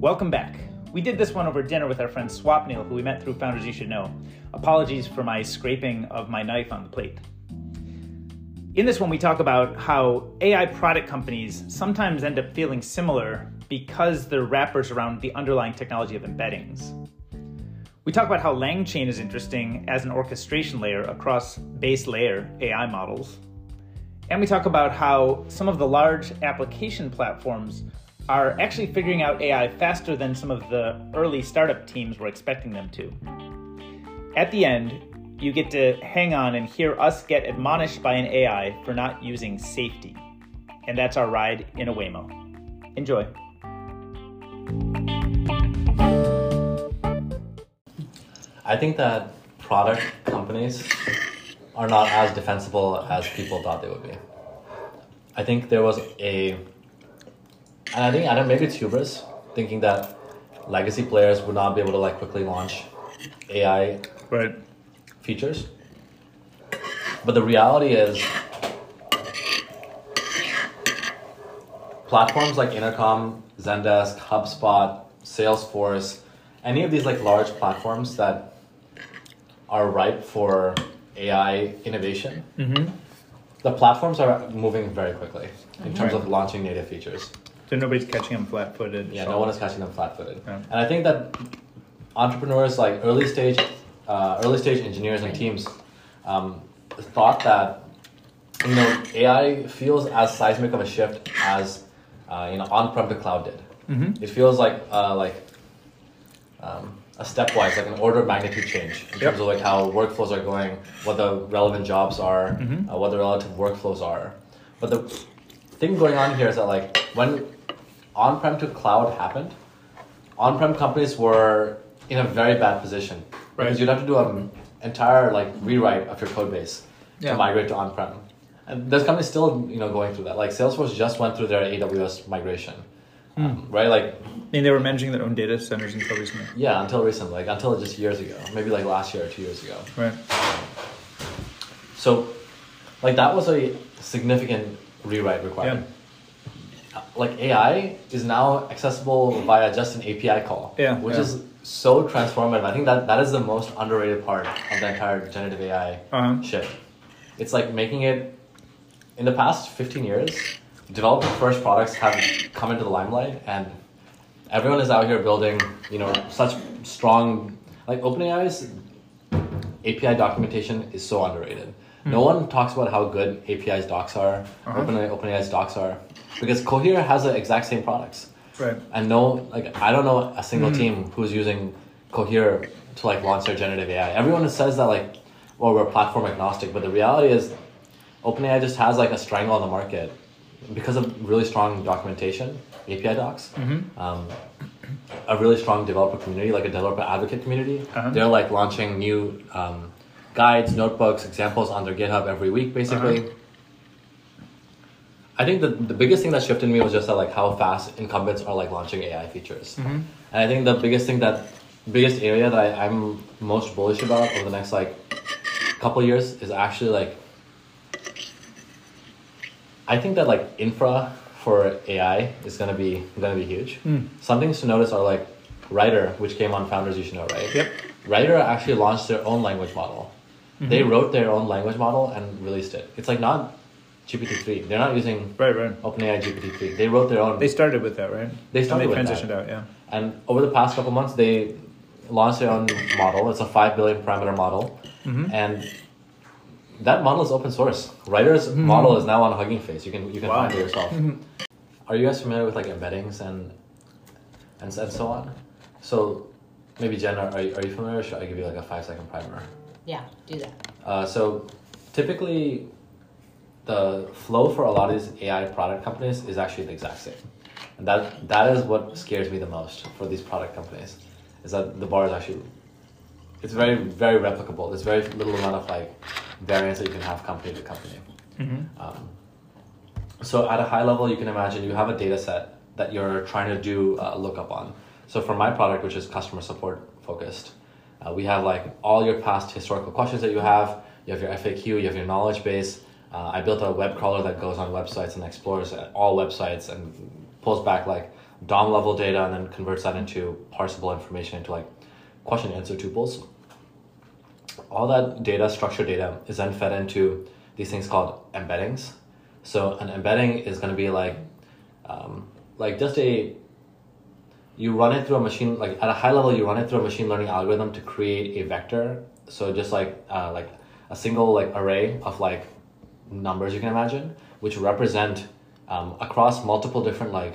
Welcome back. We did this one over dinner with our friend Swapneel, who we met through Founders You Should Know. Apologies for my scraping of my knife on the plate. In this one, we talk about how AI product companies sometimes end up feeling similar because they're wrappers around the underlying technology of embeddings. We talk about how LangChain is interesting as an orchestration layer across base layer AI models. And we talk about how some of the large application platforms are actually figuring out AI faster than some of the early startup teams were expecting them to. At the end, you get to hang on and hear us get admonished by an AI for not using safety. And that's our ride in a Waymo. Enjoy. I think that product companies are not as defensible as people thought they would be. I think there was a, and I think I don't maybe it's hubris thinking that legacy players would not be able to like quickly launch AI Right. features. But the reality is, platforms like Intercom, Zendesk, HubSpot, Salesforce, any of these like large platforms that are ripe for AI innovation, Mm-hmm. the platforms are moving very quickly in terms of launching native features. So nobody's catching them flat-footed. Yeah, no one is catching them flat-footed. Yeah. And I think that entrepreneurs, like early stage, uh, early stage engineers and teams, um, thought that you know AI feels as seismic of a shift as uh, you know on-prem to cloud did. Mhm. It feels like uh, like um, a stepwise, like an order of magnitude change in Yep. terms of like how workflows are going, what the relevant jobs are, Mhm. uh, what the relative workflows are. But the thing going on here is that like when on-prem to cloud happened, on-prem companies were in a very bad position Right. because you'd have to do an entire like rewrite of your code base Yeah. to migrate to on-prem. And there's companies still you know going through that. Like Salesforce just went through their AWS migration, Hmm. um, right? Like I mean, they were managing their own data centers until recently. yeah, until recently, like until just years ago, maybe like last year or two years ago. Right. So, like that was a significant rewrite required. Like AI is now accessible via just an API call, Yeah, which yeah. is so transformative. I think that that is the most underrated part of the entire generative AI Uh-huh. shift. It's like making it. In the past fifteen years, developer first products have come into the limelight, and everyone is out here building, you know, such strong. Like OpenAI's API documentation is so underrated. No one talks about how good API's docs are, Uh-huh. OpenAI, OpenAI's docs are, because Cohere has the exact same products. Right. And no, like I don't know a single team who's using Cohere to like launch their generative AI. Everyone says that like, well, we're platform agnostic, but the reality is, OpenAI just has like a strangle on the market because of really strong documentation, API docs. Um, a really strong developer community, like a developer advocate community. Uh-huh. They're like launching new um, guides, notebooks, examples on their GitHub every week, basically. Uh-huh. I think the, the biggest thing that shifted me was just that like how fast incumbents are like launching AI features. Mm-hmm. And I think the biggest thing that biggest area that I, I'm most bullish about over the next like couple years is actually like I think that like infra for AI is gonna be gonna be huge. Mm. Some things to notice are like Writer, which came on Founders You Should Know, right? Yep. Writer actually launched their own language model. Mm-hmm. They wrote their own language model and released it. It's like not GPT-3. They're not using Right. Right. OpenAI GPT-3. They wrote their own. They started with that, right? They started and they with transitioned that. out. Yeah. And over the past couple months, they launched their own model. It's a five billion parameter model, Mhm. and that model is open source. Writer's mm-hmm. model is now on Hugging Face. You can you can Wow. find it yourself. Mm-hmm. Are you guys familiar with like embeddings and and, and so on? So maybe Jen, are, are you are you familiar? Should I give you like a five second primer? Yeah, do that. Uh, so typically, the flow for a lot of these AI product companies is actually the exact same, and that that is what scares me the most for these product companies, is that the bar is actually, it's very very replicable. There's very little amount of like variance that you can have company to company. Mm-hmm. Um, so at a high level, you can imagine you have a data set that you're trying to do a lookup on. So for my product, which is customer support focused, uh, we have like all your past historical questions that you have. You have your FAQ, you have your knowledge base. Uh, I built a web crawler that goes on websites and explores all websites and pulls back like DOM level data and then converts that into parsable information into like question answer tuples. All that data, structured data, is then fed into these things called embeddings. So an embedding is going to be like, um, like just a, you run it through a machine, like at a high level, you run it through a machine learning algorithm to create a vector. So just like, uh, like a single like array of like numbers you can imagine, which represent um, across multiple different like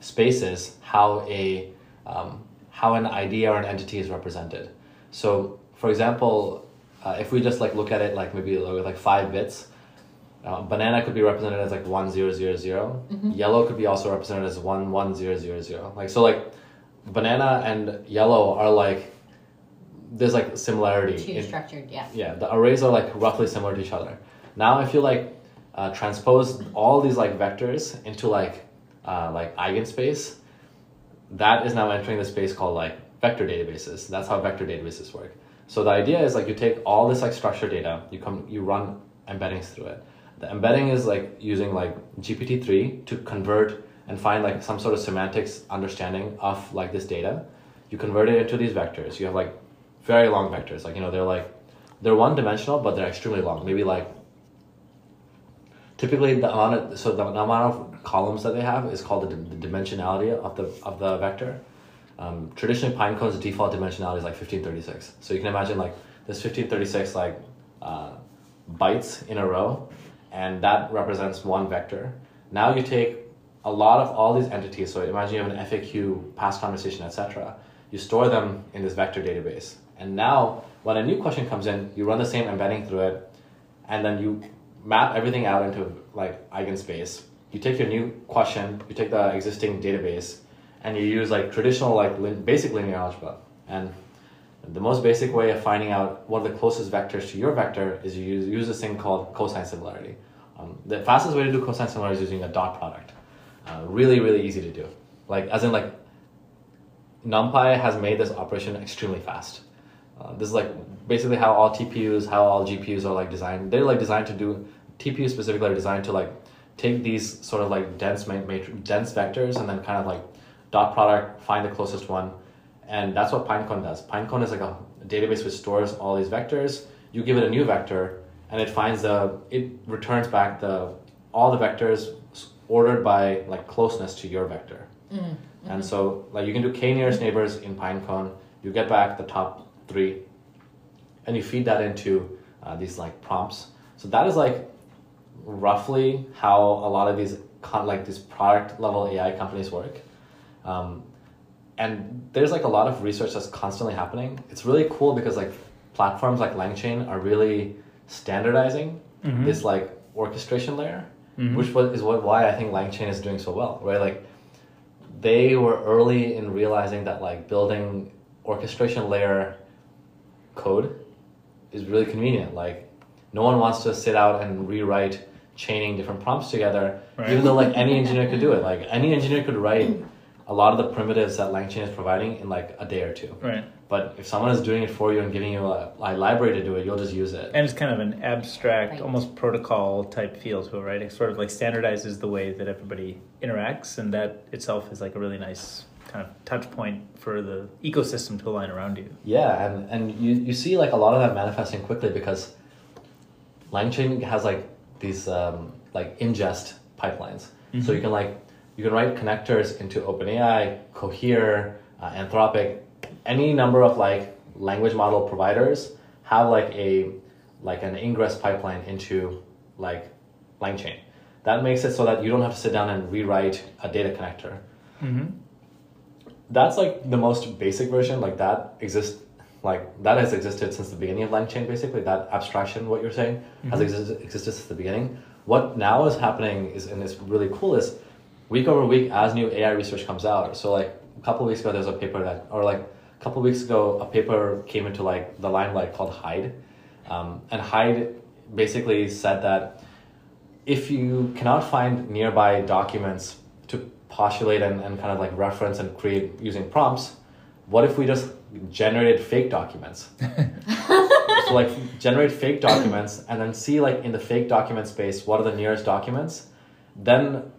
spaces how a um, how an idea or an entity is represented. So, for example, uh, if we just like look at it like maybe with like five bits, uh, banana could be represented as like one zero zero zero. Yellow could be also represented as one one zero zero zero. Like so, like banana and yellow are like there's like similarity. Two in- structured, yeah. yeah, the arrays are like roughly similar to each other. Now, if you like uh, transpose all these like vectors into like uh, like eigenspace, that is now entering the space called like vector databases. That's how vector databases work. So the idea is like you take all this like structured data, you come you run embeddings through it. The embedding is like using like GPT three to convert and find like some sort of semantics understanding of like this data. You convert it into these vectors. You have like very long vectors. Like you know they're like they're one dimensional, but they're extremely long. Maybe like typically the amount of so the, amount of columns that they have is called the, the dimensionality of the of the vector. Um, traditionally, Pinecone's default dimensionality is like fifteen thirty six. So you can imagine like thirty six like uh, bytes in a row, and that represents one vector. Now you take a lot of all these entities. So imagine you have an FAQ, past conversation, etc. You store them in this vector database, and now when a new question comes in, you run the same embedding through it, and then you map everything out into like eigenspace. You take your new question, you take the existing database, and you use like traditional like basic linear algebra. And the most basic way of finding out what are the closest vectors to your vector is you use, use this thing called cosine similarity. Um, the fastest way to do cosine similarity is using a dot product. Uh, really, really easy to do. Like as in like NumPy has made this operation extremely fast. Uh, this is like basically how all TPUs, how all GPUs are like designed. They're like designed to do TPUs specifically are designed to like take these sort of like dense ma- matri- dense vectors and then kind of like dot product find the closest one, and that's what Pinecone does. Pinecone is like a database which stores all these vectors. You give it a new vector, and it finds the it returns back the all the vectors ordered by like closeness to your vector. And so like you can do k nearest neighbors in Pinecone. You get back the top three, and you feed that into uh, these like prompts. So that is like roughly how a lot of these con- like these product level AI companies work. Um, and there's like a lot of research that's constantly happening. It's really cool because like platforms like LangChain are really standardizing mm-hmm. this like orchestration layer, mm-hmm. which was, is what why I think LangChain is doing so well, right? Like they were early in realizing that like building orchestration layer code is really convenient. Like no one wants to sit out and rewrite chaining different prompts together, Right. even though like any engineer could do it. Like any engineer could write a lot of the primitives that LangChain is providing in like a day or two. Right. But if someone is doing it for you and giving you a, a library to do it, you'll just use it. And it's kind of an abstract, Right. almost protocol type feel to it, right? It sort of like standardizes the way that everybody interacts, and that itself is like a really nice kind of touch point for the ecosystem to align around you. Yeah, and, and you, you see like a lot of that manifesting quickly because LangChain has like these um, like ingest pipelines. So you can like you can write connectors into OpenAI, Cohere, uh, Anthropic, any number of like language model providers have like a like an ingress pipeline into like LangChain. That makes it so that you don't have to sit down and rewrite a data connector. Mm-hmm. that's like the most basic version like that exists like that has existed since the beginning of langchain basically. That abstraction what you're saying has existed, existed since the beginning. What now is happening is and it's really cool is week over week as new ai research comes out. So like a couple weeks ago there's a paper that or like a couple weeks ago a paper came into like the limelight called HyDE. Um, and HyDE basically said that if you cannot find nearby documents to postulate and, and kind of like reference and create using prompts, what if we just generated fake documents? so like generate fake documents and then see like in the fake document space what are the nearest documents, then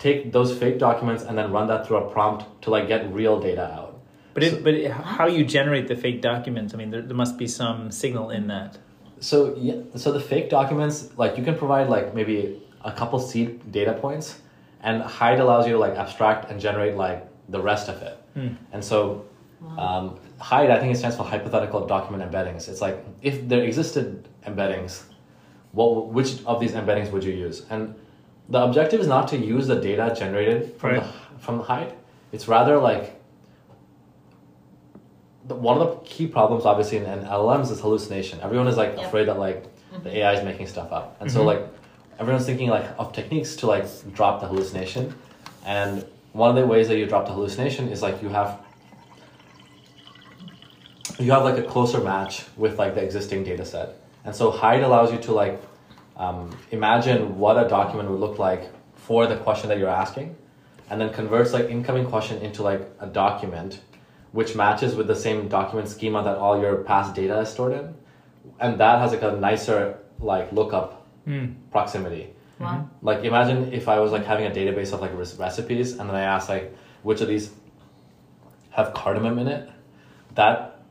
take those fake documents and then run that through a prompt to like get real data out. But it, but it, how you generate the fake documents? I mean, there, there must be some signal in that. So yeah, so the fake documents, like you can provide like maybe a couple seed data points, and HyDE allows you to like abstract and generate like the rest of it. And so um, HyDE, I think it stands for hypothetical document embeddings. It's like if there existed embeddings, what which of these embeddings would you use? And the objective is not to use the data generated from Right. the from the HyDE. It's rather like the, one of the key problems, obviously, in, in LLMs is hallucination. Everyone is like Yeah. afraid that like the mm-hmm. AI is making stuff up, and so mm-hmm. like everyone's thinking like of techniques to like drop the hallucination. And one of the ways that you drop the hallucination is like you have you have like a closer match with like the existing data set. And so HyDE allows you to like um, imagine what a document would look like for the question that you're asking, and then converts like incoming question into like a document, which matches with the same document schema that all your past data is stored in, and that has like a nicer like lookup proximity. Wow. Like imagine if I was like having a database of like rec- recipes, and then I asked like which of these have cardamom in it. That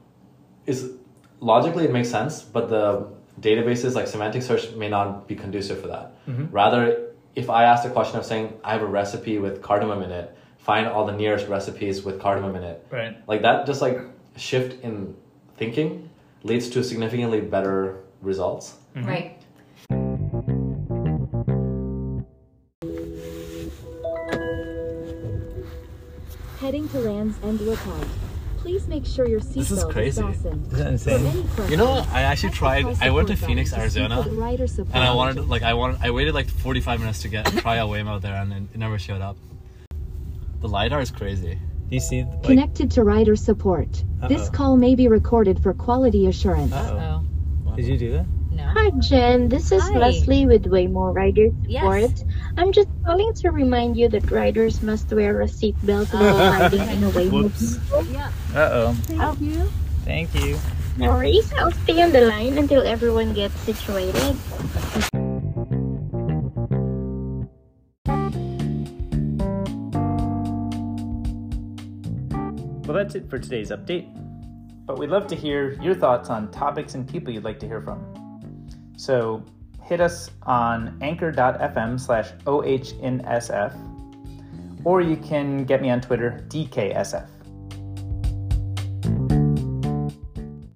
is logically it makes sense, but the databases like semantic search may not be conducive for that. Mm-hmm. Rather, if I asked a question of saying I have a recipe with cardamom in it, find all the nearest recipes with cardamom in it. Right. Like that, just like shift in thinking leads to significantly better results. Mm-hmm. Right. Heading to Land's End Lookout. Please make sure your This is seatbelt is crazy. fastened. Isn't that For insane? You know, I actually tried. I went to Phoenix, button to Arizona, with rider support and I wanted like I wanted I waited like forty five minutes to get try out Waymo there, and it never showed up. The lidar is crazy. Do you see? Like, Connected to rider support. This Uh-oh. call may be recorded for quality assurance. Uh-oh. Oh. Did you do that? No. Hi Jen, this is Hi. Leslie with Waymo Rider Yes. Support. I'm just calling to remind you that riders must wear a seatbelt while riding in a Waymo vehicle. Yeah. Uh oh. Thank you. Thank you. No worries, I'll stay on the line until everyone gets situated. Well, that's it for today's update. But we'd love to hear your thoughts on topics and people you'd like to hear from. So hit us on anchor.fm slash OHNSF, or you can get me on Twitter, DKSF.